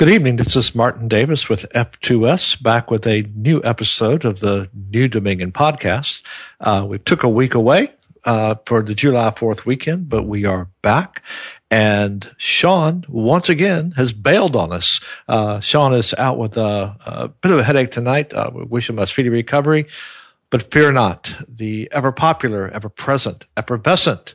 Good evening. This is Martin Davis with F2S back with a new episode of the New Dominion podcast. Uh, we took a week away, uh, for the July 4th weekend, but we are back. And Sean once again has bailed on us. Uh, Sean is out with a, a, bit of a headache tonight. Uh, we wish him a speedy recovery, but fear not. The ever popular, ever present, effervescent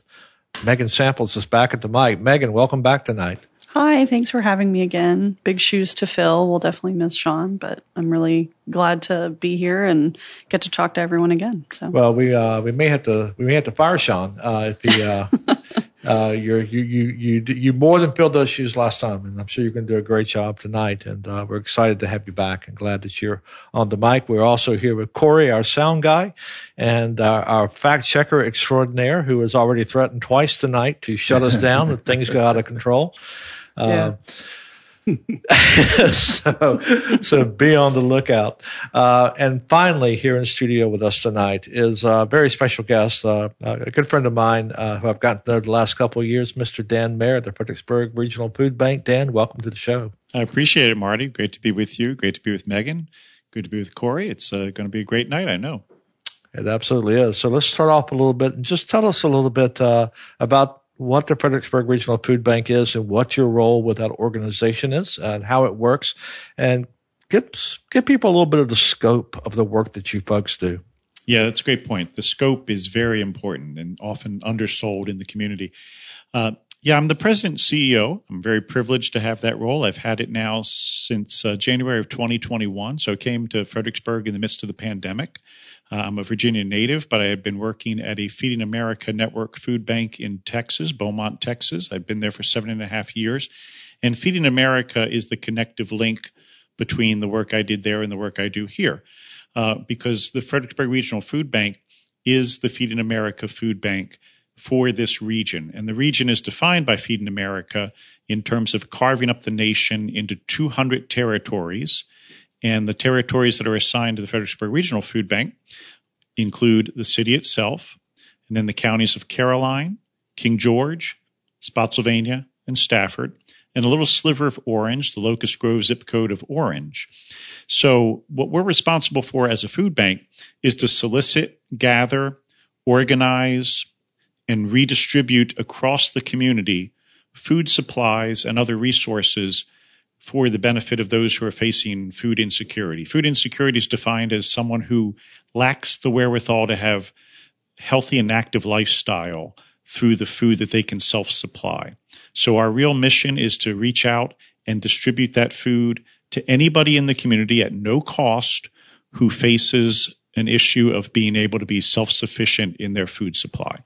Megan Samples is back at the mic. Megan, welcome back tonight. Hi, thanks for having me again. Big shoes to fill. We'll definitely miss Sean, but I'm really glad to be here and get to talk to everyone again. So, well, we uh, we may have to we may have to fire Sean uh, if he uh, uh, you're, you you you you more than filled those shoes last time, and I'm sure you're going to do a great job tonight. And uh, we're excited to have you back, and glad that you're on the mic. We're also here with Corey, our sound guy, and uh, our fact checker extraordinaire, who has already threatened twice tonight to shut us down if things go out of control. Yeah. Uh, so, so be on the lookout. Uh, and finally, here in studio with us tonight is a very special guest, uh, a good friend of mine uh, who I've gotten to know the last couple of years, Mr. Dan Maher, at the Fredericksburg Regional Food Bank. Dan, welcome to the show. I appreciate it, Marty. Great to be with you. Great to be with Megan. Good to be with Corey. It's uh, going to be a great night, I know. It absolutely is. So let's start off a little bit and just tell us a little bit uh, about what the Fredericksburg Regional Food Bank is and what your role with that organization is and how it works and give, give people a little bit of the scope of the work that you folks do. Yeah, that's a great point. The scope is very important and often undersold in the community. Uh, yeah, I'm the president CEO. I'm very privileged to have that role. I've had it now since uh, January of 2021. So I came to Fredericksburg in the midst of the pandemic. Uh, I'm a Virginia native, but I had been working at a Feeding America Network food bank in Texas, Beaumont, Texas. I've been there for seven and a half years. And Feeding America is the connective link between the work I did there and the work I do here. Uh, because the Fredericksburg Regional Food Bank is the Feeding America food bank for this region. And the region is defined by Feeding America in terms of carving up the nation into 200 territories and the territories that are assigned to the Fredericksburg Regional Food Bank include the city itself, and then the counties of Caroline, King George, Spotsylvania, and Stafford, and a little sliver of Orange, the Locust Grove zip code of Orange. So, what we're responsible for as a food bank is to solicit, gather, organize, and redistribute across the community food supplies and other resources for the benefit of those who are facing food insecurity. Food insecurity is defined as someone who lacks the wherewithal to have healthy and active lifestyle through the food that they can self supply. So our real mission is to reach out and distribute that food to anybody in the community at no cost who faces an issue of being able to be self sufficient in their food supply.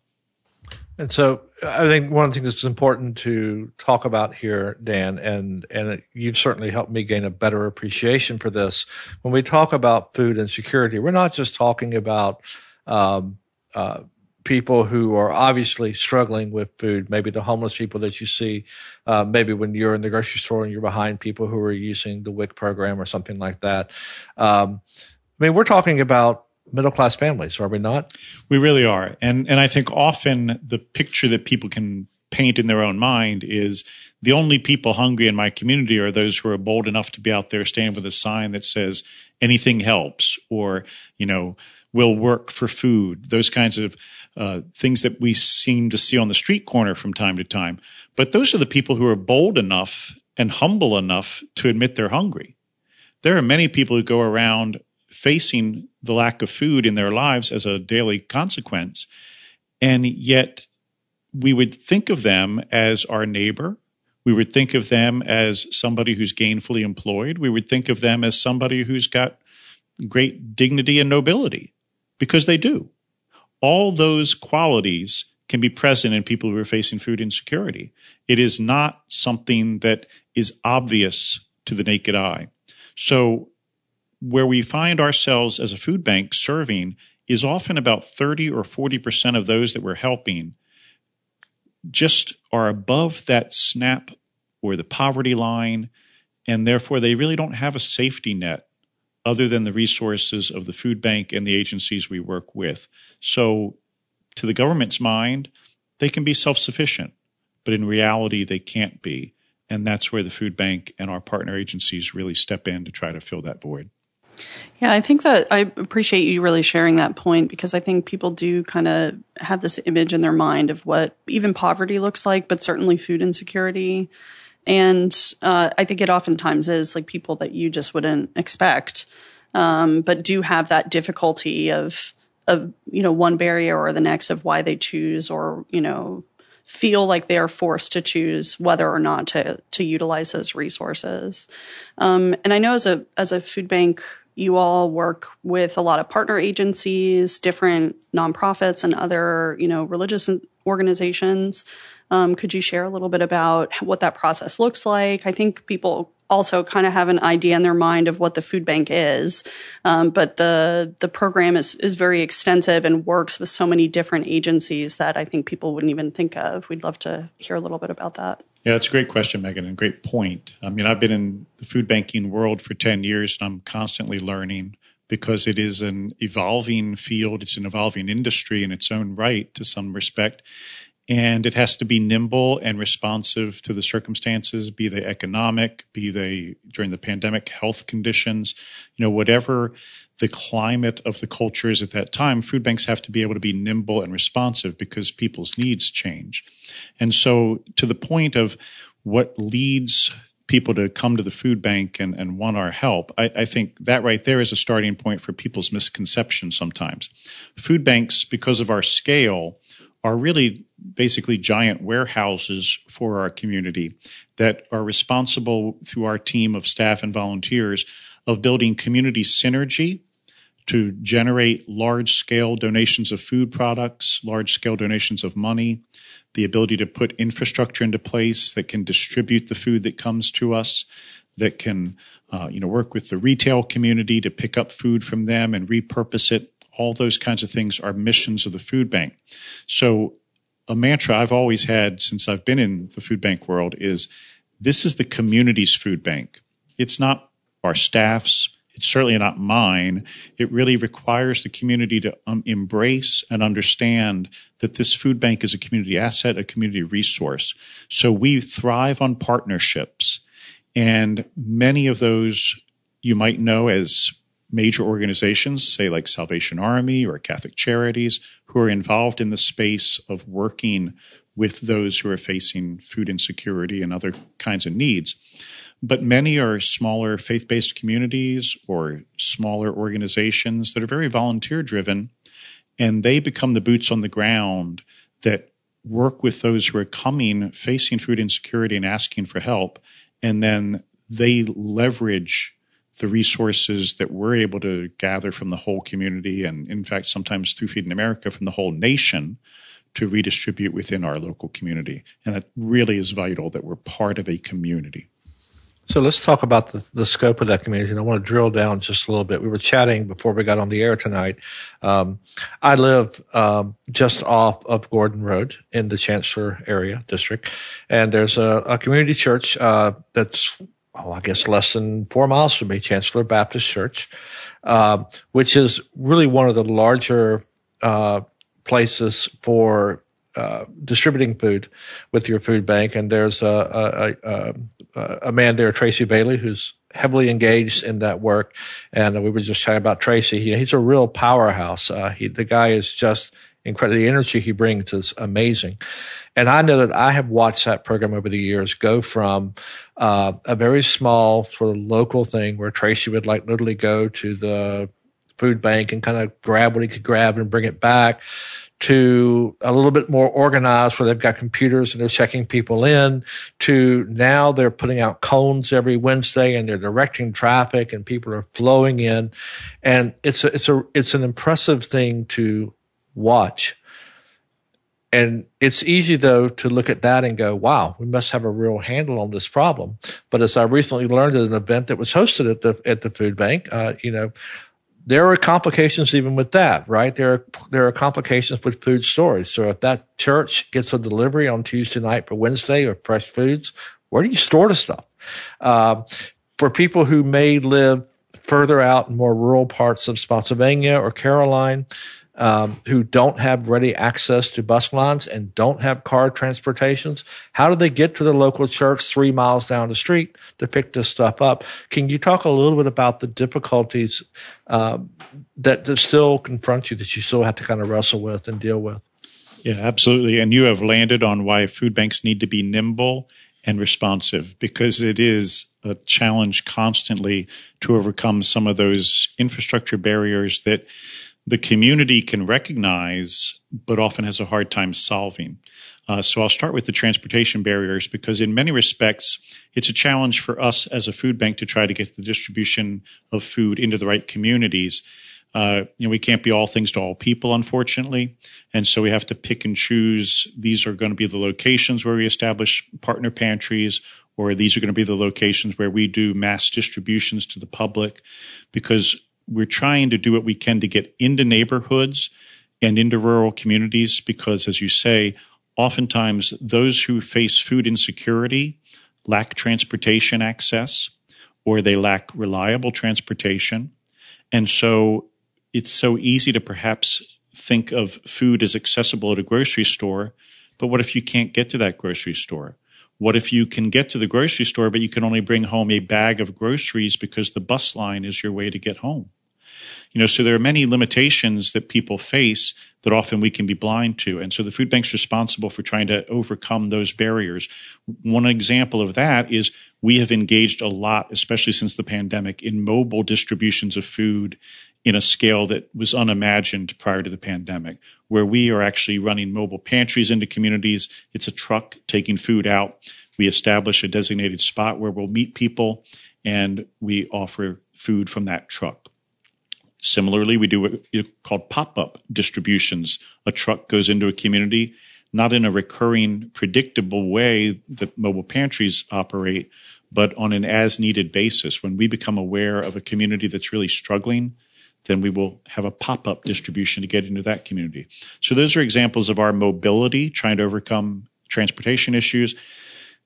And so I think one of the things that's important to talk about here, Dan, and, and you've certainly helped me gain a better appreciation for this. When we talk about food insecurity, we're not just talking about, um, uh, people who are obviously struggling with food, maybe the homeless people that you see, uh, maybe when you're in the grocery store and you're behind people who are using the WIC program or something like that. Um, I mean, we're talking about middle class families, are we not? We really are. And and I think often the picture that people can paint in their own mind is the only people hungry in my community are those who are bold enough to be out there standing with a sign that says anything helps or, you know, will work for food, those kinds of uh, things that we seem to see on the street corner from time to time. But those are the people who are bold enough and humble enough to admit they're hungry. There are many people who go around facing the lack of food in their lives as a daily consequence. And yet we would think of them as our neighbor. We would think of them as somebody who's gainfully employed. We would think of them as somebody who's got great dignity and nobility because they do. All those qualities can be present in people who are facing food insecurity. It is not something that is obvious to the naked eye. So where we find ourselves as a food bank serving is often about 30 or 40% of those that we're helping just are above that SNAP or the poverty line, and therefore they really don't have a safety net other than the resources of the food bank and the agencies we work with. So, to the government's mind, they can be self sufficient, but in reality, they can't be. And that's where the food bank and our partner agencies really step in to try to fill that void. Yeah, I think that I appreciate you really sharing that point because I think people do kind of have this image in their mind of what even poverty looks like, but certainly food insecurity. And uh, I think it oftentimes is like people that you just wouldn't expect, um, but do have that difficulty of of you know one barrier or the next of why they choose or you know feel like they are forced to choose whether or not to to utilize those resources. Um, and I know as a as a food bank you all work with a lot of partner agencies, different nonprofits, and other, you know, religious organizations. Um, could you share a little bit about what that process looks like? I think people also kind of have an idea in their mind of what the food bank is, um, but the the program is is very extensive and works with so many different agencies that I think people wouldn't even think of. We'd love to hear a little bit about that. Yeah, that's a great question, Megan, and great point. I mean, I've been in the food banking world for 10 years and I'm constantly learning because it is an evolving field. It's an evolving industry in its own right to some respect. And it has to be nimble and responsive to the circumstances, be they economic, be they during the pandemic health conditions, you know, whatever the climate of the culture is at that time, food banks have to be able to be nimble and responsive because people's needs change. And so, to the point of what leads people to come to the food bank and, and want our help, I, I think that right there is a starting point for people's misconceptions sometimes. Food banks, because of our scale, are really basically giant warehouses for our community that are responsible through our team of staff and volunteers of building community synergy to generate large scale donations of food products, large scale donations of money, the ability to put infrastructure into place that can distribute the food that comes to us, that can uh, you know work with the retail community to pick up food from them and repurpose it. All those kinds of things are missions of the food bank. So a mantra I've always had since I've been in the food bank world is this is the community's food bank. It's not our staff's it's certainly not mine. It really requires the community to um, embrace and understand that this food bank is a community asset, a community resource. So we thrive on partnerships. And many of those you might know as major organizations, say like Salvation Army or Catholic Charities, who are involved in the space of working with those who are facing food insecurity and other kinds of needs. But many are smaller faith based communities or smaller organizations that are very volunteer driven, and they become the boots on the ground that work with those who are coming facing food insecurity and asking for help. And then they leverage the resources that we're able to gather from the whole community, and in fact, sometimes through Feeding America from the whole nation to redistribute within our local community. And that really is vital that we're part of a community. So let's talk about the, the scope of that community. And I want to drill down just a little bit. We were chatting before we got on the air tonight. Um, I live um, just off of Gordon Road in the Chancellor area district, and there's a, a community church uh, that's oh, I guess less than four miles from me, Chancellor Baptist Church, uh, which is really one of the larger uh, places for uh, distributing food with your food bank. And there's a, a, a, a, man there, Tracy Bailey, who's heavily engaged in that work. And we were just talking about Tracy. He, he's a real powerhouse. Uh, he, the guy is just incredible. The energy he brings is amazing. And I know that I have watched that program over the years go from uh, a very small sort of local thing where Tracy would like literally go to the food bank and kind of grab what he could grab and bring it back to a little bit more organized where they've got computers and they're checking people in to now they're putting out cones every Wednesday and they're directing traffic and people are flowing in. And it's a, it's a, it's an impressive thing to watch. And it's easy though to look at that and go, wow, we must have a real handle on this problem. But as I recently learned at an event that was hosted at the, at the food bank, uh, you know, there are complications even with that, right? There are, there are complications with food storage. So if that church gets a delivery on Tuesday night for Wednesday of fresh foods, where do you store the stuff? Uh, for people who may live further out in more rural parts of Spotsylvania or Caroline, um, who don't have ready access to bus lines and don't have car transportations? How do they get to the local church three miles down the street to pick this stuff up? Can you talk a little bit about the difficulties uh, that, that still confront you that you still have to kind of wrestle with and deal with? Yeah, absolutely. And you have landed on why food banks need to be nimble and responsive because it is a challenge constantly to overcome some of those infrastructure barriers that the community can recognize, but often has a hard time solving. Uh, so I'll start with the transportation barriers because, in many respects, it's a challenge for us as a food bank to try to get the distribution of food into the right communities. Uh, you know, we can't be all things to all people, unfortunately. And so we have to pick and choose. These are going to be the locations where we establish partner pantries, or these are going to be the locations where we do mass distributions to the public because we're trying to do what we can to get into neighborhoods and into rural communities because, as you say, oftentimes those who face food insecurity lack transportation access or they lack reliable transportation. And so it's so easy to perhaps think of food as accessible at a grocery store, but what if you can't get to that grocery store? What if you can get to the grocery store, but you can only bring home a bag of groceries because the bus line is your way to get home? You know, so there are many limitations that people face that often we can be blind to. And so the food bank's responsible for trying to overcome those barriers. One example of that is we have engaged a lot, especially since the pandemic, in mobile distributions of food in a scale that was unimagined prior to the pandemic, where we are actually running mobile pantries into communities. It's a truck taking food out. We establish a designated spot where we'll meet people and we offer food from that truck. Similarly, we do what is called pop-up distributions. A truck goes into a community, not in a recurring, predictable way that mobile pantries operate, but on an as needed basis. When we become aware of a community that's really struggling, then we will have a pop up distribution to get into that community. So, those are examples of our mobility, trying to overcome transportation issues.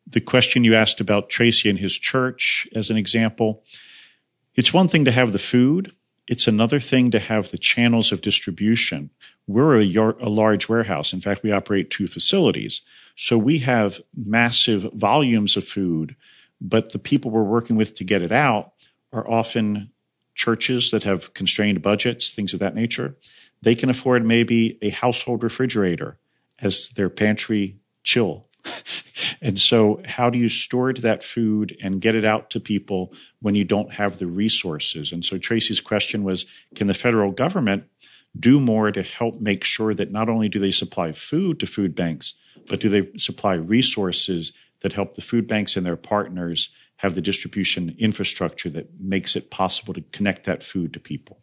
The question you asked about Tracy and his church as an example it's one thing to have the food, it's another thing to have the channels of distribution. We're a, a large warehouse. In fact, we operate two facilities. So, we have massive volumes of food, but the people we're working with to get it out are often churches that have constrained budgets, things of that nature, they can afford maybe a household refrigerator as their pantry chill. And so, how do you store that food and get it out to people when you don't have the resources? And so, Tracy's question was Can the federal government do more to help make sure that not only do they supply food to food banks, but do they supply resources that help the food banks and their partners have the distribution infrastructure that makes it possible to connect that food to people.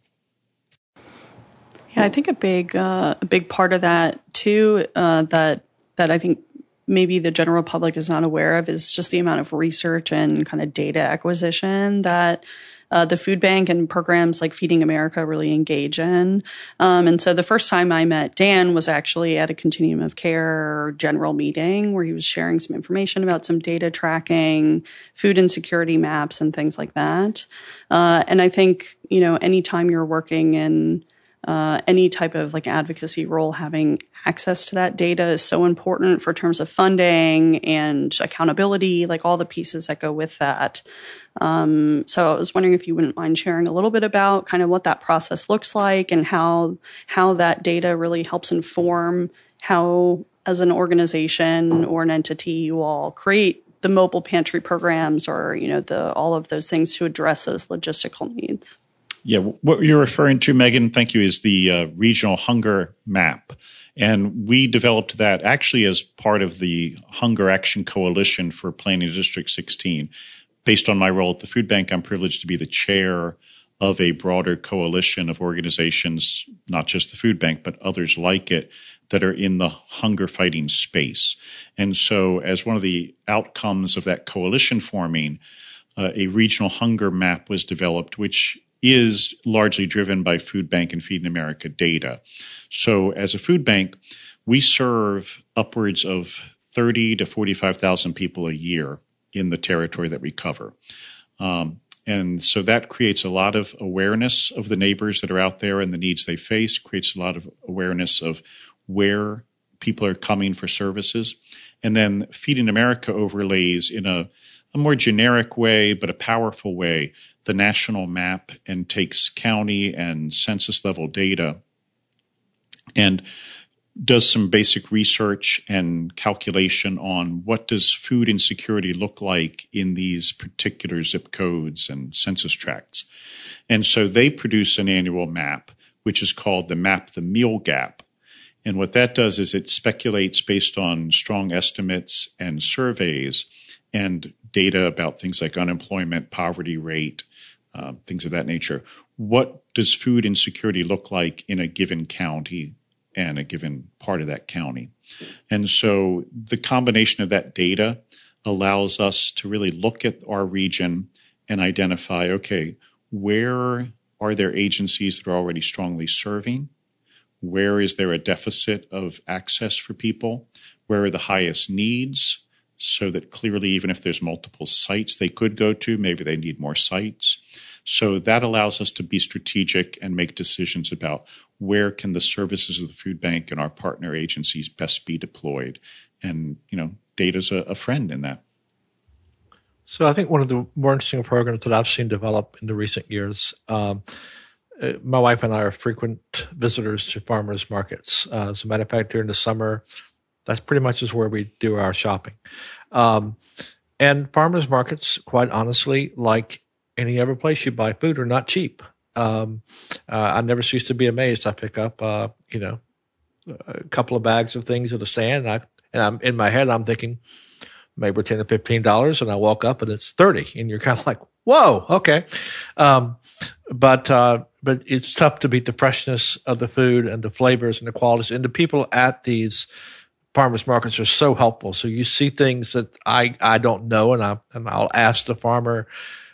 Yeah, I think a big uh, a big part of that too uh, that that I think maybe the general public is not aware of is just the amount of research and kind of data acquisition that uh, the food bank and programs like Feeding America really engage in. Um, and so the first time I met Dan was actually at a continuum of care general meeting where he was sharing some information about some data tracking, food insecurity maps, and things like that. Uh, and I think, you know, anytime you're working in uh, any type of like advocacy role, having access to that data is so important for terms of funding and accountability, like all the pieces that go with that. Um, so I was wondering if you wouldn't mind sharing a little bit about kind of what that process looks like and how how that data really helps inform how, as an organization or an entity, you all create the mobile pantry programs or you know the all of those things to address those logistical needs. Yeah, what you're referring to, Megan, thank you, is the uh, regional hunger map. And we developed that actually as part of the Hunger Action Coalition for Planning District 16. Based on my role at the food bank, I'm privileged to be the chair of a broader coalition of organizations, not just the food bank, but others like it, that are in the hunger fighting space. And so, as one of the outcomes of that coalition forming, uh, a regional hunger map was developed, which is largely driven by Food Bank and Feeding America data. So, as a food bank, we serve upwards of 30 to 45,000 people a year in the territory that we cover. Um, And so that creates a lot of awareness of the neighbors that are out there and the needs they face, creates a lot of awareness of where people are coming for services. And then Feeding America overlays in a, a more generic way, but a powerful way, the national map and takes county and census level data and does some basic research and calculation on what does food insecurity look like in these particular zip codes and census tracts. And so they produce an annual map, which is called the Map the Meal Gap. And what that does is it speculates based on strong estimates and surveys and data about things like unemployment, poverty rate, uh, things of that nature. What does food insecurity look like in a given county and a given part of that county. And so the combination of that data allows us to really look at our region and identify okay, where are there agencies that are already strongly serving? Where is there a deficit of access for people? Where are the highest needs? So that clearly, even if there's multiple sites they could go to, maybe they need more sites. So that allows us to be strategic and make decisions about where can the services of the food bank and our partner agencies best be deployed? And, you know, data's a, a friend in that. So I think one of the more interesting programs that I've seen develop in the recent years, um, uh, my wife and I are frequent visitors to farmers markets. Uh, as a matter of fact, during the summer, that's pretty much is where we do our shopping. Um, and farmers markets, quite honestly, like any other place you buy food, are not cheap. Um, uh, I never cease to be amazed. I pick up, uh, you know, a couple of bags of things at the stand, and, I, and I'm in my head, I'm thinking maybe ten or fifteen dollars, and I walk up and it's thirty, and you're kind of like, whoa, okay. Um, but uh, but it's tough to beat the freshness of the food and the flavors and the qualities, and the people at these farmers markets are so helpful. So you see things that I I don't know, and I and I'll ask the farmer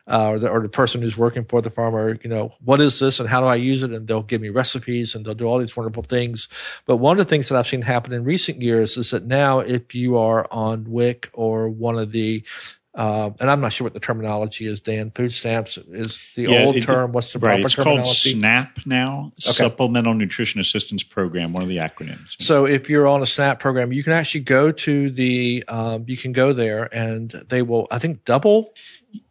uh, or, the, or the person who's working for the farmer, you know, what is this and how do I use it? And they'll give me recipes and they'll do all these wonderful things. But one of the things that I've seen happen in recent years is that now if you are on WIC or one of the uh, and I'm not sure what the terminology is, Dan. Food stamps is the yeah, old it, term. What's the right, proper it's terminology? called SNAP now, okay. Supplemental Nutrition Assistance Program, one of the acronyms. So if you're on a SNAP program, you can actually go to the, um, you can go there and they will, I think, double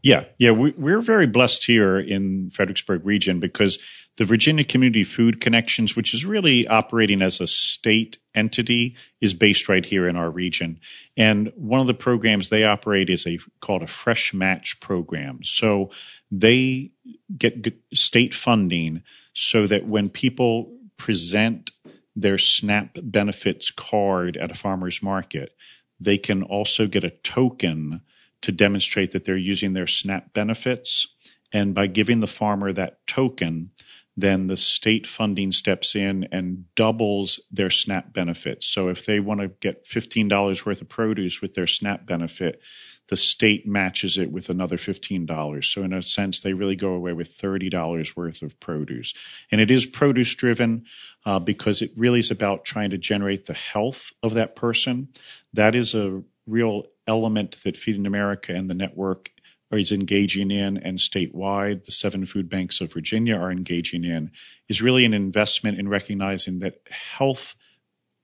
yeah, yeah, we, we're very blessed here in Fredericksburg region because the Virginia Community Food Connections, which is really operating as a state entity, is based right here in our region. And one of the programs they operate is a called a Fresh Match program. So they get state funding so that when people present their SNAP benefits card at a farmer's market, they can also get a token to demonstrate that they're using their SNAP benefits. And by giving the farmer that token, then the state funding steps in and doubles their SNAP benefits. So if they want to get $15 worth of produce with their SNAP benefit, the state matches it with another $15. So in a sense, they really go away with $30 worth of produce. And it is produce driven uh, because it really is about trying to generate the health of that person. That is a real element that Feeding America and the network is engaging in and statewide the seven food banks of Virginia are engaging in is really an investment in recognizing that health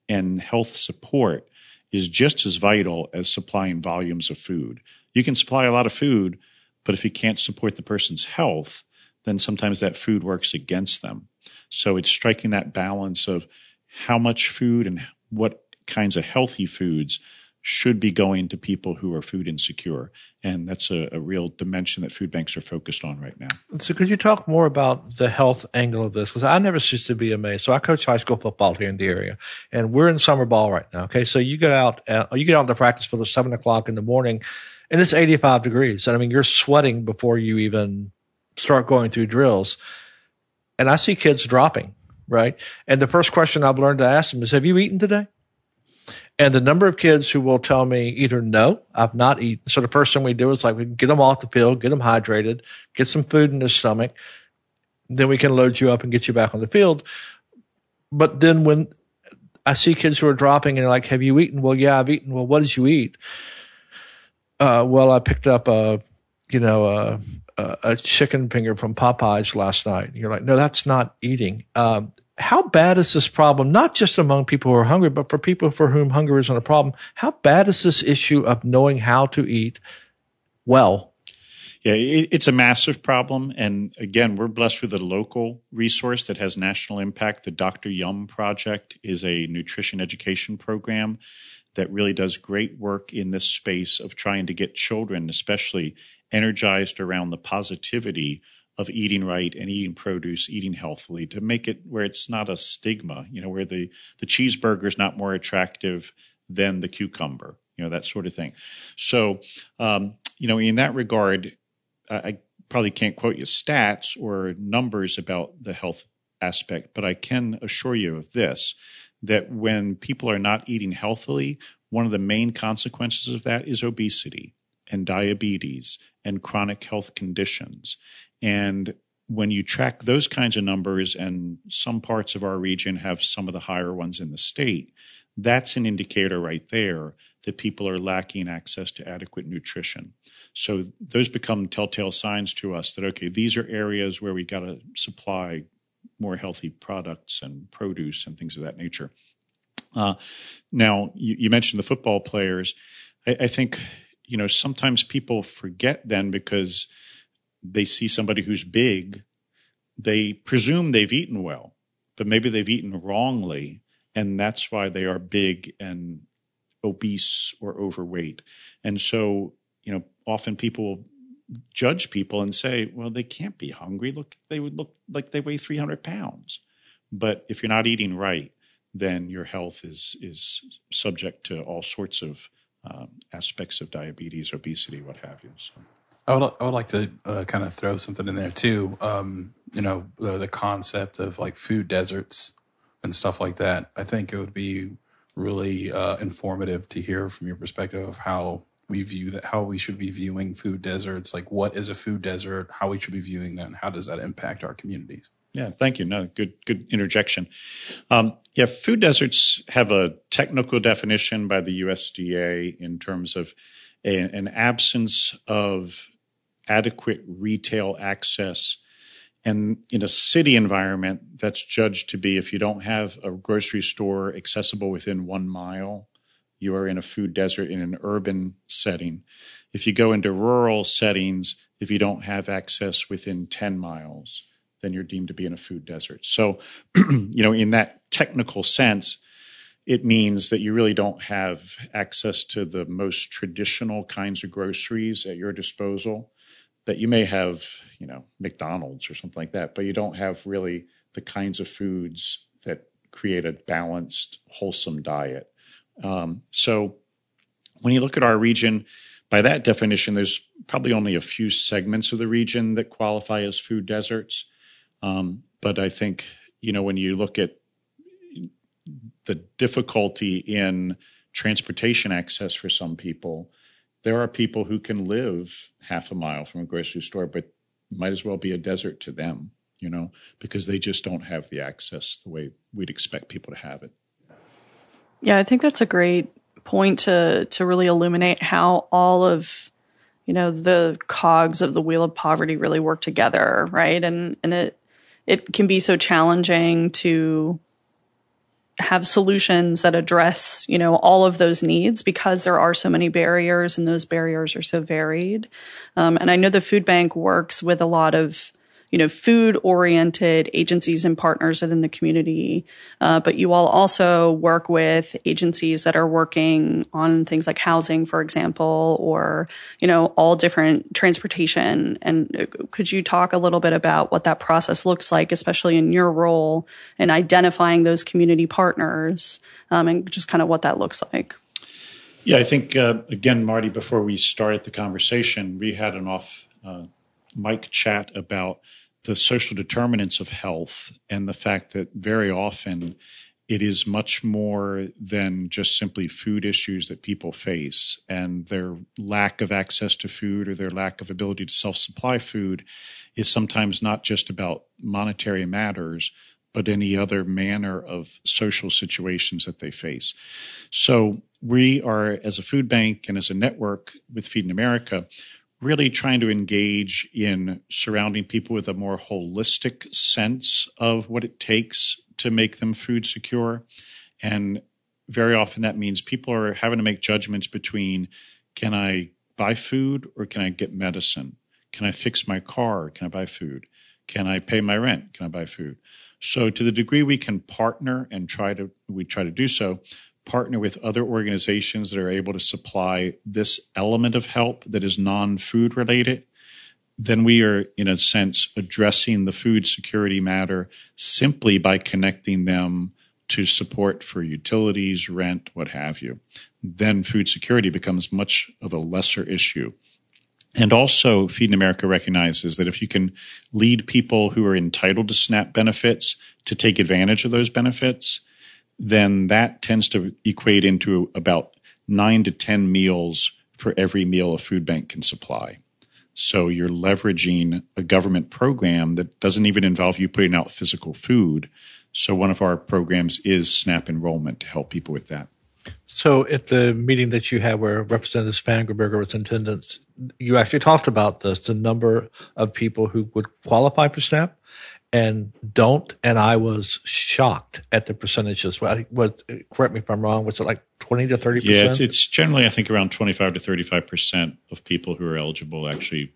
and health support is just as vital as supplying volumes of food. You can supply a lot of food, but if you can't support the person's health, then sometimes that food works against them. So it's striking that balance of how much food and what kinds of healthy foods should be going to people who are food insecure. And that's a, a, real dimension that food banks are focused on right now. So, could you talk more about the health angle of this? Because I never cease to be amazed. So, I coach high school football here in the area, and we're in summer ball right now. Okay. So, you get out, uh, you get out the practice field at seven o'clock in the morning, and it's 85 degrees. And I mean, you're sweating before you even start going through drills. And I see kids dropping, right? And the first question I've learned to ask them is, Have you eaten today? And the number of kids who will tell me either no, I've not eaten. So the first thing we do is like we get them off the field, get them hydrated, get some food in their stomach. Then we can load you up and get you back on the field. But then when I see kids who are dropping and they're like, have you eaten? Well, yeah, I've eaten. Well, what did you eat? Uh, well, I picked up a, you know, a, a chicken finger from Popeyes last night. You're like, no, that's not eating. Um, how bad is this problem? Not just among people who are hungry, but for people for whom hunger isn't a problem. How bad is this issue of knowing how to eat well yeah, it's a massive problem. And again, we're blessed with a local resource that has national impact. The Dr. Yum Project is a nutrition education program that really does great work in this space of trying to get children, especially, energized around the positivity of eating right and eating produce, eating healthily to make it where it's not a stigma, you know, where the, the cheeseburger is not more attractive than the cucumber, you know, that sort of thing. So, um, you know, in that regard, I probably can't quote you stats or numbers about the health aspect, but I can assure you of this that when people are not eating healthily, one of the main consequences of that is obesity and diabetes and chronic health conditions. And when you track those kinds of numbers, and some parts of our region have some of the higher ones in the state, that's an indicator right there that people are lacking access to adequate nutrition. So those become telltale signs to us that, okay, these are areas where we got to supply more healthy products and produce and things of that nature. Uh, now, you, you, mentioned the football players. I, I think, you know, sometimes people forget then because they see somebody who's big, they presume they've eaten well, but maybe they've eaten wrongly. And that's why they are big and obese or overweight. And so, you know, often people will judge people and say, well, they can't be hungry. Look, they would look like they weigh 300 pounds. But if you're not eating right, then your health is is subject to all sorts of um, aspects of diabetes, obesity, what have you. So. I would I would like to uh, kind of throw something in there too. Um, you know, the, the concept of like food deserts and stuff like that. I think it would be really uh, informative to hear from your perspective of how we view that, how we should be viewing food deserts, like what is a food desert, how we should be viewing that, and how does that impact our communities? Yeah, thank you. No, good, good interjection. Um, yeah, food deserts have a technical definition by the USDA in terms of a, an absence of adequate retail access and in a city environment, that's judged to be if you don't have a grocery store accessible within one mile, you are in a food desert in an urban setting. If you go into rural settings, if you don't have access within 10 miles, then you're deemed to be in a food desert. So, you know, in that technical sense, it means that you really don't have access to the most traditional kinds of groceries at your disposal that you may have, you know, McDonald's or something like that, but you don't have really the kinds of foods that create a balanced, wholesome diet. Um, so when you look at our region, by that definition, there's probably only a few segments of the region that qualify as food deserts. Um, but I think, you know, when you look at the difficulty in transportation access for some people, there are people who can live half a mile from a grocery store, but might as well be a desert to them, you know, because they just don't have the access the way we'd expect people to have it. Yeah, I think that's a great point to to really illuminate how all of you know the cogs of the wheel of poverty really work together, right? And and it it can be so challenging to have solutions that address, you know, all of those needs because there are so many barriers and those barriers are so varied. Um, and I know the food bank works with a lot of you know, food oriented agencies and partners within the community. Uh, but you all also work with agencies that are working on things like housing, for example, or, you know, all different transportation. And could you talk a little bit about what that process looks like, especially in your role in identifying those community partners um, and just kind of what that looks like? Yeah, I think, uh, again, Marty, before we started the conversation, we had an off uh, mic chat about the social determinants of health and the fact that very often it is much more than just simply food issues that people face and their lack of access to food or their lack of ability to self supply food is sometimes not just about monetary matters but any other manner of social situations that they face. So we are, as a food bank and as a network with Feeding America, really trying to engage in surrounding people with a more holistic sense of what it takes to make them food secure. And very often that means people are having to make judgments between can I buy food or can I get medicine? Can I fix my car? Can I buy food? Can I pay my rent? Can I buy food? So to the degree we can partner and try to we try to do so, partner with other organizations that are able to supply this element of help that is non-food related, then we are in a sense addressing the food security matter simply by connecting them to support for utilities, rent, what have you. Then food security becomes much of a lesser issue. And also, Feeding America recognizes that if you can lead people who are entitled to SNAP benefits to take advantage of those benefits, then that tends to equate into about nine to 10 meals for every meal a food bank can supply. So you're leveraging a government program that doesn't even involve you putting out physical food. So one of our programs is SNAP enrollment to help people with that. So at the meeting that you had where Representative Spangenberger was in attendance, you actually talked about this, the number of people who would qualify for SNAP and don't. And I was shocked at the percentages. Well, was, correct me if I'm wrong. Was it like 20 to 30 Yeah, it's, it's generally, I think, around 25 to 35% of people who are eligible actually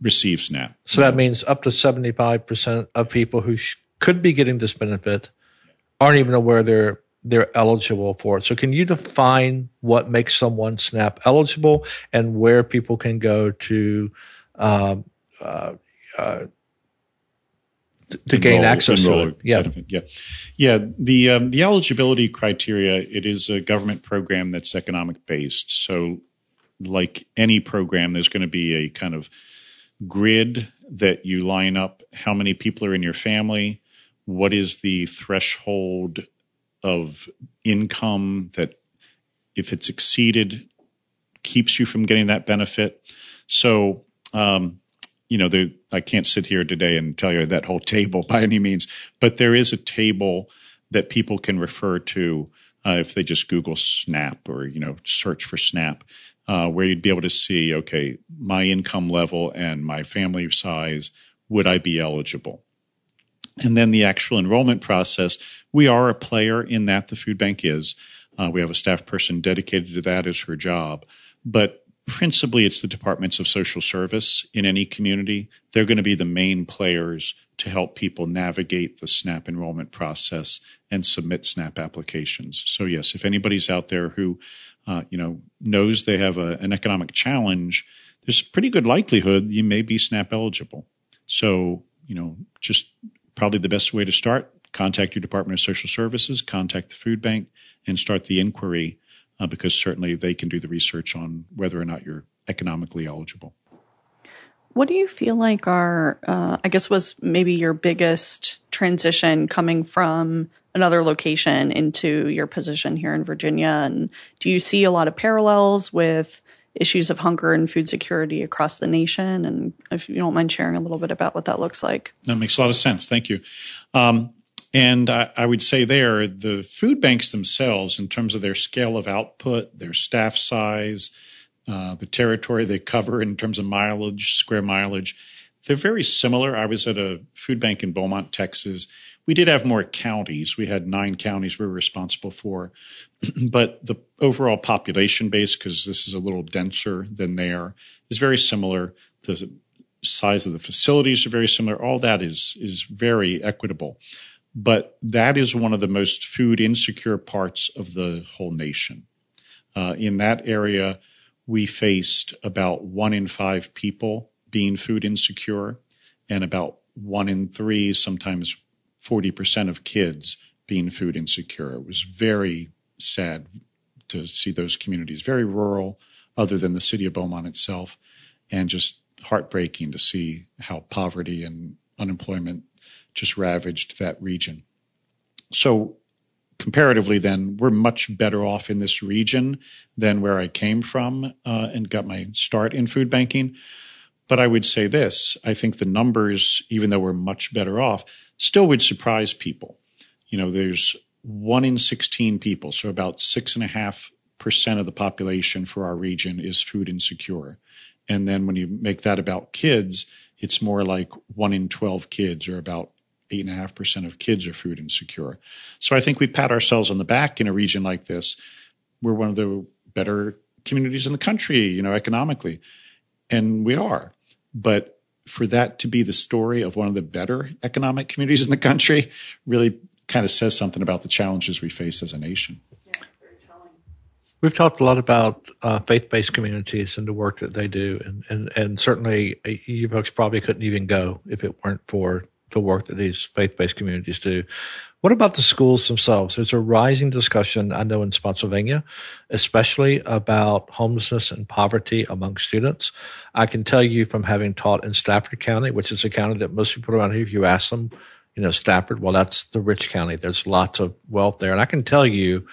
receive SNAP. So that means up to 75% of people who sh- could be getting this benefit aren't even aware they're they're eligible for it. So can you define what makes someone SNAP eligible and where people can go to um, uh, uh, to gain Enroll- access enroll to it? Yeah. benefit. yeah, yeah. The um, the eligibility criteria. It is a government program that's economic based. So, like any program, there's going to be a kind of grid that you line up. How many people are in your family? What is the threshold of income that, if it's exceeded, keeps you from getting that benefit? So. Um, you know, there, I can't sit here today and tell you that whole table by any means, but there is a table that people can refer to uh, if they just Google SNAP or you know search for SNAP, uh, where you'd be able to see, okay, my income level and my family size, would I be eligible? And then the actual enrollment process, we are a player in that. The food bank is. Uh, we have a staff person dedicated to that as her job, but principally it's the departments of social service in any community. They're going to be the main players to help people navigate the SNAP enrollment process and submit SNAP applications. So yes, if anybody's out there who, uh, you know, knows they have a, an economic challenge, there's a pretty good likelihood you may be SNAP eligible. So, you know, just probably the best way to start, contact your Department of Social Services, contact the food bank, and start the inquiry uh, because certainly they can do the research on whether or not you're economically eligible. What do you feel like are, uh, I guess, was maybe your biggest transition coming from another location into your position here in Virginia? And do you see a lot of parallels with issues of hunger and food security across the nation? And if you don't mind sharing a little bit about what that looks like. That makes a lot of sense. Thank you. Um, and I, I, would say there, the food banks themselves, in terms of their scale of output, their staff size, uh, the territory they cover in terms of mileage, square mileage, they're very similar. I was at a food bank in Beaumont, Texas. We did have more counties. We had nine counties we were responsible for, but the overall population base, because this is a little denser than there, is very similar. The size of the facilities are very similar. All that is is very equitable. But that is one of the most food insecure parts of the whole nation. Uh, in that area, we faced about one in five people being food insecure, and about one in three, sometimes 40% of kids being food insecure. It was very sad to see those communities, very rural, other than the city of Beaumont itself, and just heartbreaking to see how poverty and unemployment just ravaged that region. So comparatively then we're much better off in this region than where I came from uh, and got my start in food banking. But I would say this, I think the numbers, even though we're much better off, still would surprise people. You know, there's one in 16 people, so about six and a half percent of the population for our region is food insecure. And then when you make that about kids, it's more like one in 12 kids or about eight and a half percent of kids are food insecure. So I think we pat ourselves on the back in a region like this. We're one of the better communities in the country, you know, economically. And we are. But for that to be the story of one of the better economic communities in the country really kind of says something about the challenges we face as a nation. We've talked a lot about uh, faith-based communities and the work that they do, and, and and certainly uh, you folks probably couldn't even go if it weren't for the work that these faith-based communities do. What about the schools themselves? There's a rising discussion, I know in Spotsylvania, especially about homelessness and poverty among students. I can tell you from having taught in Stafford County, which is a county that most people around here, if you ask them, you know, Stafford, well, that's the rich county. There's lots of wealth there. And I can tell you,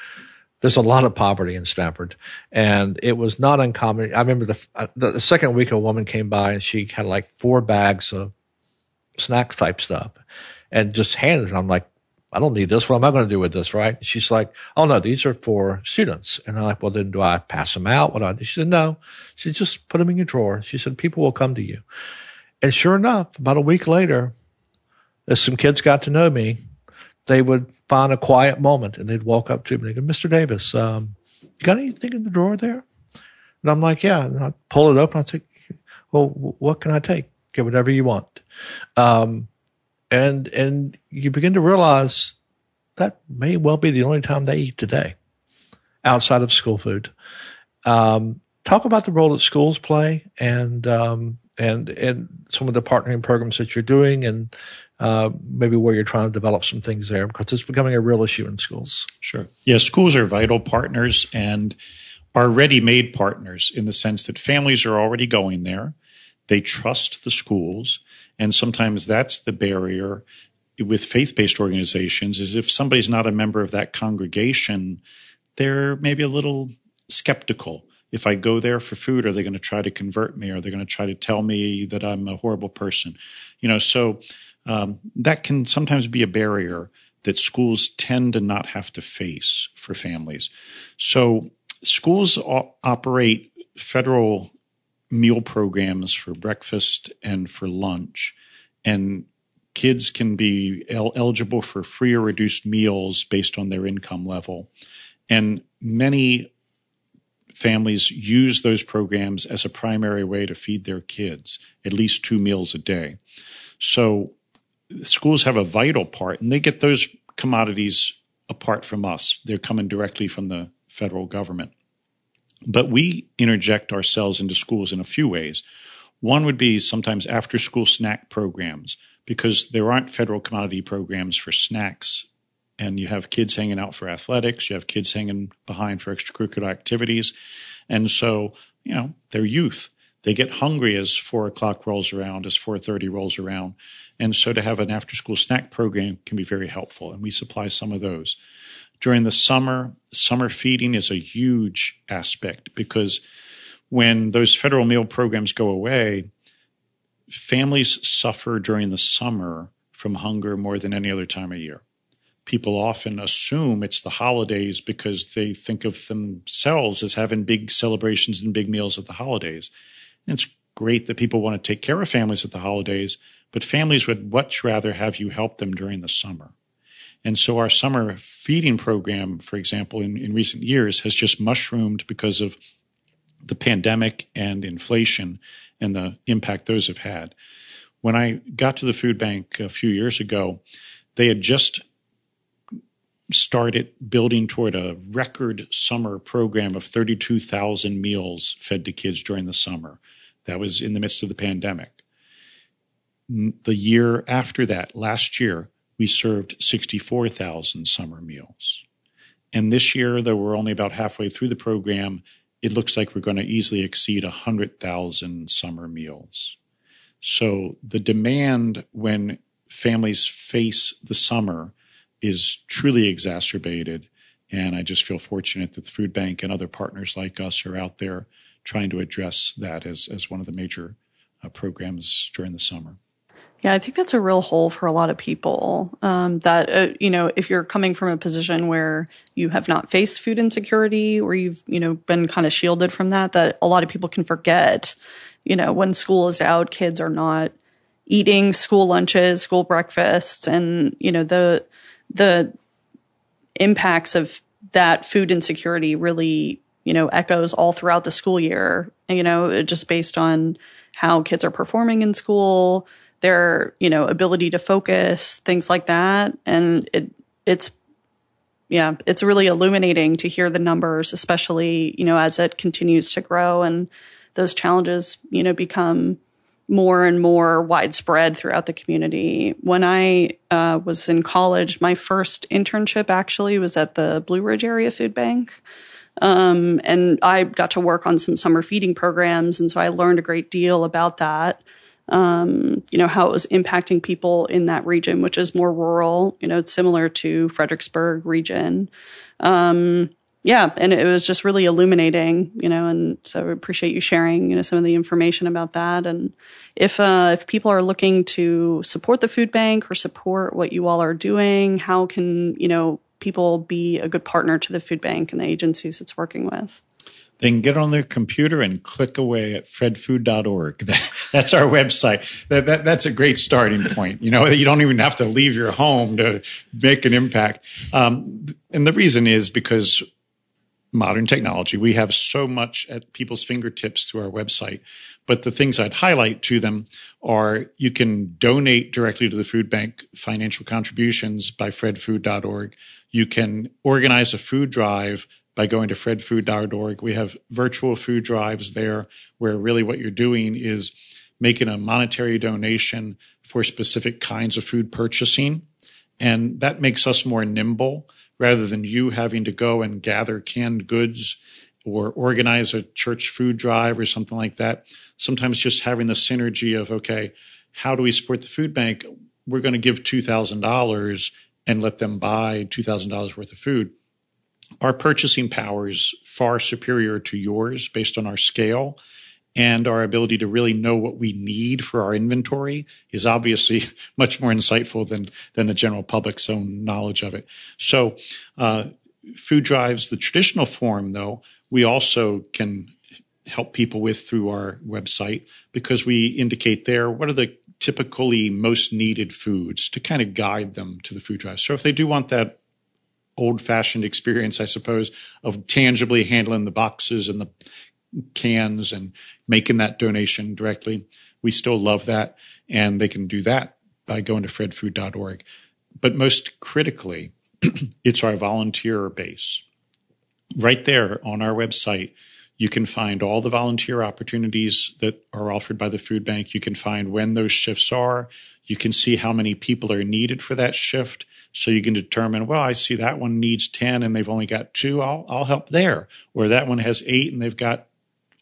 there's a lot of poverty in Stafford, and it was not uncommon. I remember the, uh, the second week a woman came by and she had like four bags of snacks type stuff, and just handed it. I'm like, I don't need this. What am I going to do with this? Right? She's like, Oh no, these are for students. And I'm like, Well, then do I pass them out? What do I? She said, No. She just put them in your drawer. She said, people will come to you. And sure enough, about a week later, as some kids got to know me, they would find a quiet moment and they'd walk up to me and go, Mr. Davis, um, you got anything in the drawer there? And I'm like, yeah. And I pull it open. I say, well, what can I take? Get whatever you want. Um, and, and you begin to realize that may well be the only time they eat today outside of school food. Um, talk about the role that schools play and, um, and, and some of the partnering programs that you're doing and, uh, maybe where you're trying to develop some things there because it's becoming a real issue in schools. Sure. Yeah, schools are vital partners and are ready made partners in the sense that families are already going there. They trust the schools. And sometimes that's the barrier with faith based organizations is if somebody's not a member of that congregation, they're maybe a little skeptical. If I go there for food, are they going to try to convert me? Are they going to try to tell me that I'm a horrible person? You know, so um, that can sometimes be a barrier that schools tend to not have to face for families. So schools operate federal meal programs for breakfast and for lunch, and kids can be el- eligible for free or reduced meals based on their income level. And many families use those programs as a primary way to feed their kids, at least two meals a day. So schools have a vital part and they get those commodities apart from us. They're coming directly from the federal government. But we interject ourselves into schools in a few ways. One would be sometimes after school snack programs because there aren't federal commodity programs for snacks and you have kids hanging out for athletics, you have kids hanging behind for extracurricular activities. And so, you know, they're youth. They get hungry as four o'clock rolls around, as 4.30 rolls around. And so to have an after school snack program can be very helpful. And we supply some of those. During the summer, summer feeding is a huge aspect because when those federal meal programs go away, families suffer during the summer from hunger more than any other time of year. People often assume it's the holidays because they think of themselves as having big celebrations and big meals at the holidays. And it's great that people want to take care of families at the holidays, but families would much rather have you help them during the summer. And so our summer feeding program, for example, in, in recent years has just mushroomed because of the pandemic and inflation and the impact those have had. When I got to the food bank a few years ago, they had just started building toward a record summer program of 32,000 meals fed to kids during the summer. That was in the midst of the pandemic. The year after that, last year, we served 64,000 summer meals. And this year, though we're only about halfway through the program, it looks like we're going to easily exceed 100,000 summer meals. So the demand when families face the summer is truly exacerbated. And I just feel fortunate that the food bank and other partners like us are out there trying to address that as, as one of the major uh, programs during the summer. Yeah, I think that's a real hole for a lot of people. Um, that uh, you know, if you're coming from a position where you have not faced food insecurity, or you've you know been kind of shielded from that, that a lot of people can forget. You know, when school is out, kids are not eating school lunches, school breakfasts, and you know the the impacts of that food insecurity really you know echoes all throughout the school year. You know, just based on how kids are performing in school, their you know ability to focus, things like that, and it it's yeah, it's really illuminating to hear the numbers, especially you know as it continues to grow and those challenges you know become more and more widespread throughout the community. When I uh, was in college, my first internship actually was at the Blue Ridge Area Food Bank. Um, and I got to work on some summer feeding programs. And so I learned a great deal about that. Um, you know, how it was impacting people in that region, which is more rural. You know, it's similar to Fredericksburg region. Um, yeah, and it was just really illuminating, you know, and so I appreciate you sharing, you know, some of the information about that. And if uh, if people are looking to support the food bank or support what you all are doing, how can you know people be a good partner to the food bank and the agencies it's working with? They can get on their computer and click away at fredfood.org. That's our website. That, that, that's a great starting point. You know, you don't even have to leave your home to make an impact. Um, and the reason is because modern technology. We have so much at people's fingertips through our website. But the things I'd highlight to them are you can donate directly to the food bank financial contributions by fredfood.org. You can organize a food drive by going to fredfood.org. We have virtual food drives there where really what you're doing is making a monetary donation for specific kinds of food purchasing. And that makes us more nimble rather than you having to go and gather canned goods or organize a church food drive or something like that. Sometimes just having the synergy of, okay, how do we support the food bank? We're going to give $2,000 and let them buy $2,000 worth of food. Our purchasing power is far superior to yours based on our scale and our ability to really know what we need for our inventory is obviously much more insightful than than the general public's own knowledge of it. So, uh, food drives, the traditional form, though, we also can help people with through our website because we indicate there what are the typically most needed foods to kind of guide them to the food drive. So if they do want that old fashioned experience, I suppose, of tangibly handling the boxes and the cans and making that donation directly. We still love that. And they can do that by going to fredfood.org. But most critically, it's our volunteer base. Right there on our website, you can find all the volunteer opportunities that are offered by the food bank. You can find when those shifts are. You can see how many people are needed for that shift. So you can determine, well, I see that one needs 10 and they've only got two. I'll, I'll help there. Or that one has eight and they've got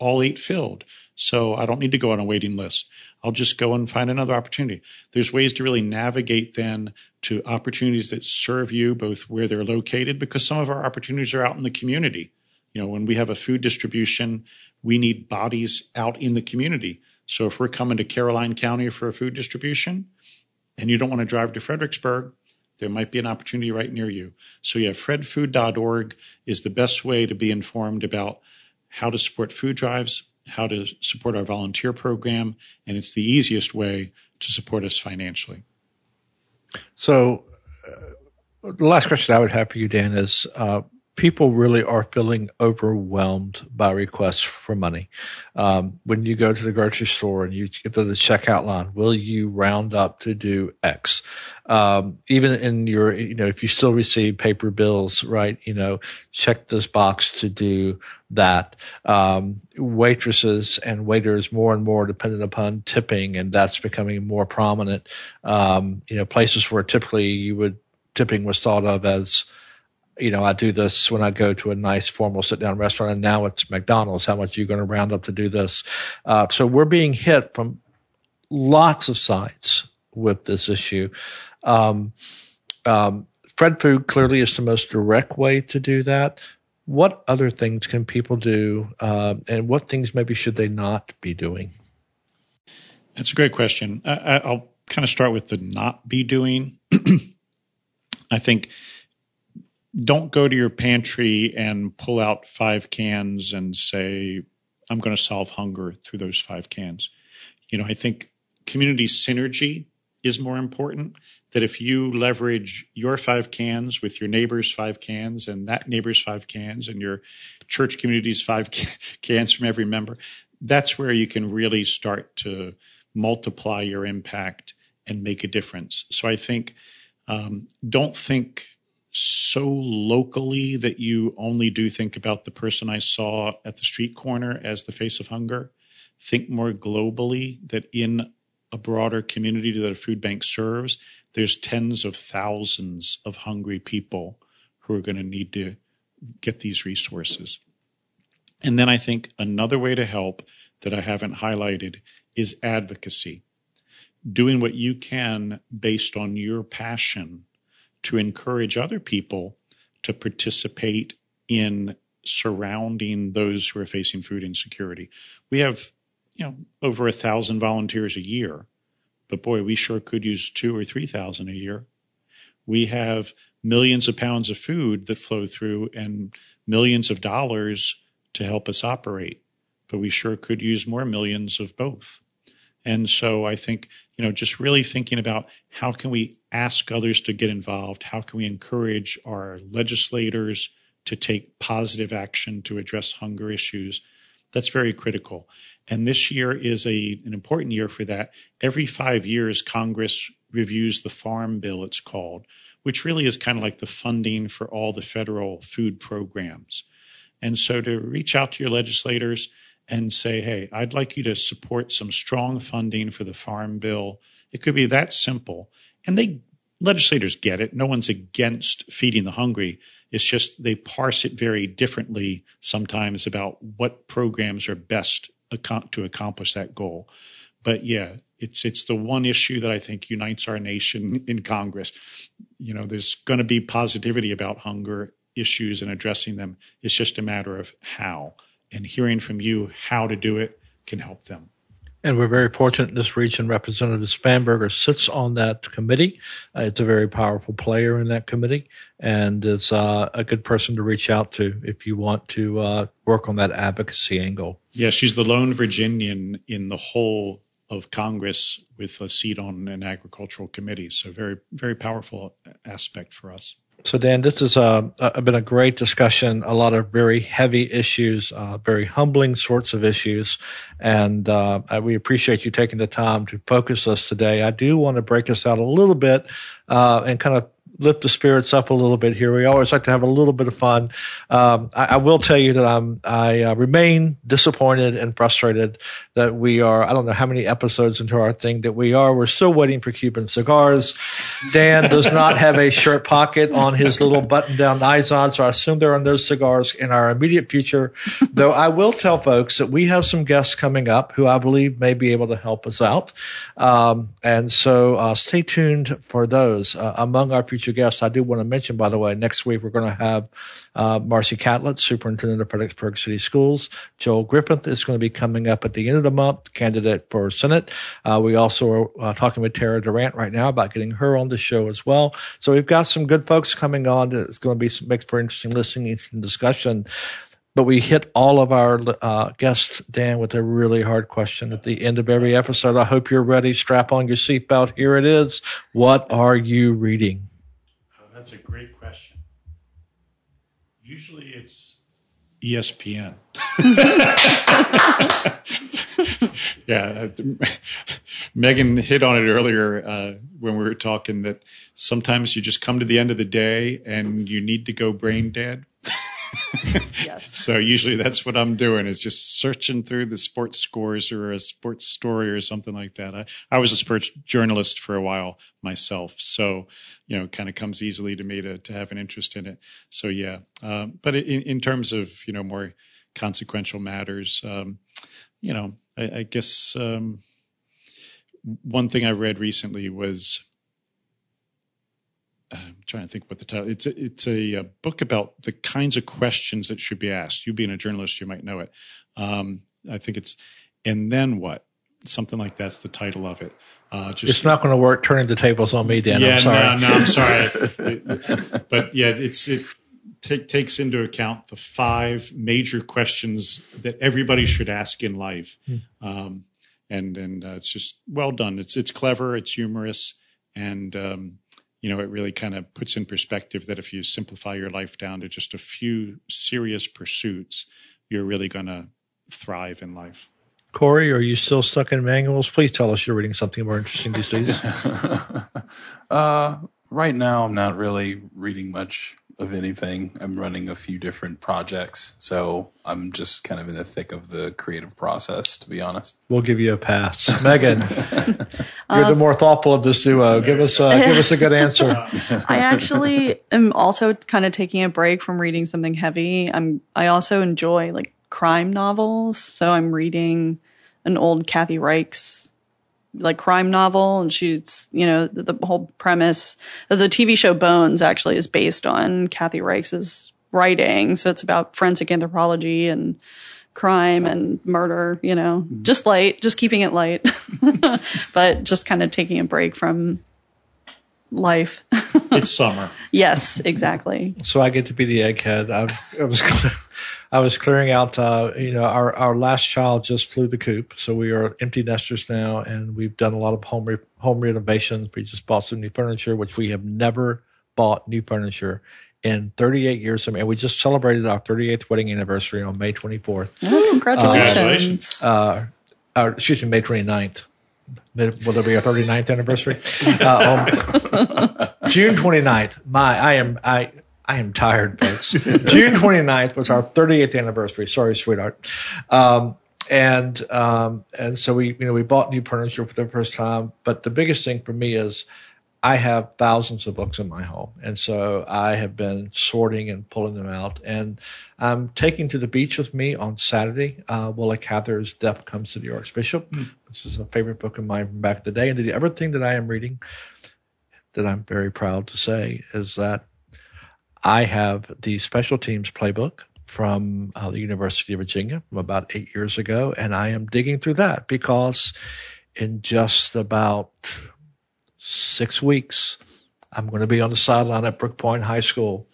all eight filled. So I don't need to go on a waiting list. I'll just go and find another opportunity. There's ways to really navigate then to opportunities that serve you both where they're located because some of our opportunities are out in the community. You know, when we have a food distribution, we need bodies out in the community. So if we're coming to Caroline County for a food distribution and you don't want to drive to Fredericksburg, there might be an opportunity right near you. So yeah, fredfood.org is the best way to be informed about how to support food drives, how to support our volunteer program, and it's the easiest way to support us financially. So, uh, the last question I would have for you, Dan, is uh, people really are feeling overwhelmed by requests for money. Um, when you go to the grocery store and you get to the checkout line, will you round up to do X? Um, even in your, you know, if you still receive paper bills, right? You know, check this box to do that. Um, waitresses and waiters more and more dependent upon tipping, and that's becoming more prominent. Um, you know, places where typically you would tipping was thought of as you know, I do this when I go to a nice formal sit down restaurant and now it's McDonald's. How much are you going to round up to do this? Uh, so we're being hit from lots of sides with this issue. Um, um, Fred Food clearly is the most direct way to do that. What other things can people do, uh, and what things maybe should they not be doing? That's a great question. I, will kind of start with the not be doing. I think don't go to your pantry and pull out five cans and say, I'm going to solve hunger through those five cans. You know, I think community synergy is more important. That if you leverage your five cans with your neighbor's five cans and that neighbor's five cans and your church community's five cans from every member, that's where you can really start to multiply your impact and make a difference. So I think um, don't think so locally that you only do think about the person I saw at the street corner as the face of hunger. Think more globally that in a broader community that a food bank serves, there's tens of thousands of hungry people who are going to need to get these resources. And then I think another way to help that I haven't highlighted is advocacy. Doing what you can based on your passion to encourage other people to participate in surrounding those who are facing food insecurity. We have, you know, over a thousand volunteers a year, but boy, we sure could use two or three thousand a year. We have millions of pounds of food that flow through and millions of dollars to help us operate, but we sure could use more millions of both. And so I think, you know, just really thinking about how can we ask others to get involved? How can we encourage our legislators to take positive action to address hunger issues? That's very critical. And this year is a, an important year for that. Every five years, Congress reviews the Farm Bill, it's called, which really is kind of like the funding for all the federal food programs. And so to reach out to your legislators, and say, hey, I'd like you to support some strong funding for the farm bill. It could be that simple. And they legislators get it. No one's against feeding the hungry. It's just they parse it very differently sometimes about what programs are best to accomplish that goal. But yeah, it's it's the one issue that I think unites our nation in Congress. You know, there's going to be positivity about hunger issues and addressing them. It's just a matter of how and hearing from you how to do it can help them. And we're very fortunate in this region. Representative Spanberger sits on that committee. Uh, it's a very powerful player in that committee and is uh, a good person to reach out to if you want to uh, work on that advocacy angle. Yeah, she's the lone Virginian in the whole of Congress with a seat on an agricultural committee. So very, very powerful aspect for us. So, Dan, this has been a great discussion. A lot of very heavy issues, uh, very humbling sorts of issues, and uh, we appreciate you taking the time to focus us today. I do want to break us out a little bit uh, and kind of lift the spirits up a little bit here. We always like to have a little bit of fun. Um, I, I, will tell you that I'm I uh, remain disappointed and frustrated that we are. I don't know how many episodes into our thing that we are. We're still waiting for Cuban cigars. Dan does not have a shirt pocket on his little button-down Izod, so I assume there are no cigars in our immediate future. Though I will tell folks that we have some guests coming up who I believe may be able to help us out, um, and so uh, stay tuned for those. Uh, among our future future guests. I do want to mention, by the way, next week we're going to have uh, Marci Catlett, Superintendent of Fredericksburg City Schools. Joel Griffin is going to be coming up at the end of the month, candidate for Senate. Uh, we also are uh, talking with Tara Durant right now about getting her on the show as well. So we've got some good folks coming on. It's going to be some, make for interesting listening and discussion but we hit all of our uh, guests, Dan, with a really hard question at the end of every episode. I hope you're ready. Strap on your seatbelt. Here it is. What are you reading? That's a great question. Usually it's ESPN. yeah, uh, Megan hit on it earlier uh, when we were talking that sometimes you just come to the end of the day and you need to go brain dead yes. So usually that's what I'm doing is just searching through the sports scores or a sports story or something like that. I, I was a sports journalist for a while myself. So, you know, it kind of comes easily to me to, to have an interest in it. So yeah. Um, but in, in terms of, you know, more consequential matters, um, you know, I, I guess, um, one thing I read recently was I'm trying to think what the title. It's a, it's a, a, book about the kinds of questions that should be asked. You being a journalist, you might know it. Um, I think it's and then what. something like that's the title of it. Uh, just It's not going to work turning the tables on me, Dan. yeah, I'm sorry. no, no, I'm sorry. but yeah, it's it take, takes into account the five major questions that everybody should ask in life, um, and and uh, it's just well done. It's it's clever, it's humorous, and um, you know it really kind of puts in perspective that if you simplify your life down to just a few serious pursuits, you're really going to thrive in life. Corey, are you still stuck in manuals? Please tell us you're reading something more interesting these days. Uh, right now, I'm not really reading much of anything. I'm running a few different projects, so I'm just kind of in the thick of the creative process, to be honest. We'll give you a pass. Megan, you're the more thoughtful of this duo. Give us uh, give us a good answer. I actually am also kind of taking a break from reading something heavy. I'm I also enjoy like crime novels, so I'm reading an old Kathy Reichs like crime novel and she's you know the, the whole premise of the TV show Bones actually is based on Kathy Reichs's writing, so it's about forensic anthropology and crime and murder, you know, mm-hmm. just light, just keeping it light, but just kind of taking a break from life. It's summer. yes, exactly. So I get to be the egghead. I, I was I was clearing out. Uh, you know, our our last child just flew the coop, so we are empty nesters now, and we've done a lot of home re- home renovations. We just bought some new furniture, which we have never bought new furniture in 38 years. And we just celebrated our 38th wedding anniversary on May 24th. Oh, congratulations. Congratulations. Uh, uh, excuse me, May 29th. Will there be a 39th anniversary? Uh, um, June 29th. My, I am, I, I am tired, folks. June 29th was our 38th anniversary. Sorry, sweetheart. Um, and, um, and so we, you know, we bought new furniture for the first time. But the biggest thing for me is I have thousands of books in my home. And so I have been sorting and pulling them out. And I'm taking to the beach with me on Saturday, uh, Willa Cather's Death Comes to the Archbishop. This is a favorite book of mine from back in the day. And the other thing that I am reading that I'm very proud to say is that I have the special teams playbook from uh, the University of Virginia from about eight years ago. And I am digging through that because in just about six weeks, I'm going to be on the sideline at Brooke Point High School,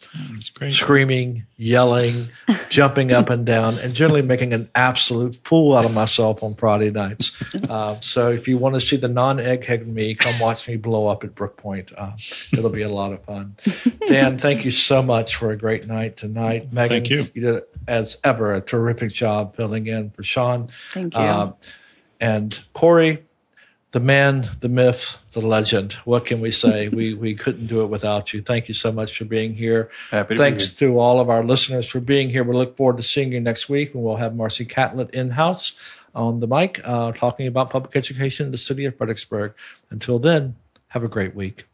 great. screaming, yelling, jumping up and down, and generally making an absolute fool out of myself on Friday nights. Uh, so if you want to see the non-egghead me, come watch me blow up at Brooke Point. Uh, it'll be a lot of fun. Dan, thank you so much for a great night tonight. Megan, Thank you. you did, as ever, a terrific job filling in for Sean. Thank you. Uh, and Corey, the man, the myth, the legend. What can we say? we we couldn't do it without you. Thank you so much for being here. Happy to be Thanks to all of our listeners for being here. We look forward to seeing you next week when we'll have Marci Catlett in house on the mic, uh, talking about public education in the city of Fredericksburg. Until then, have a great week.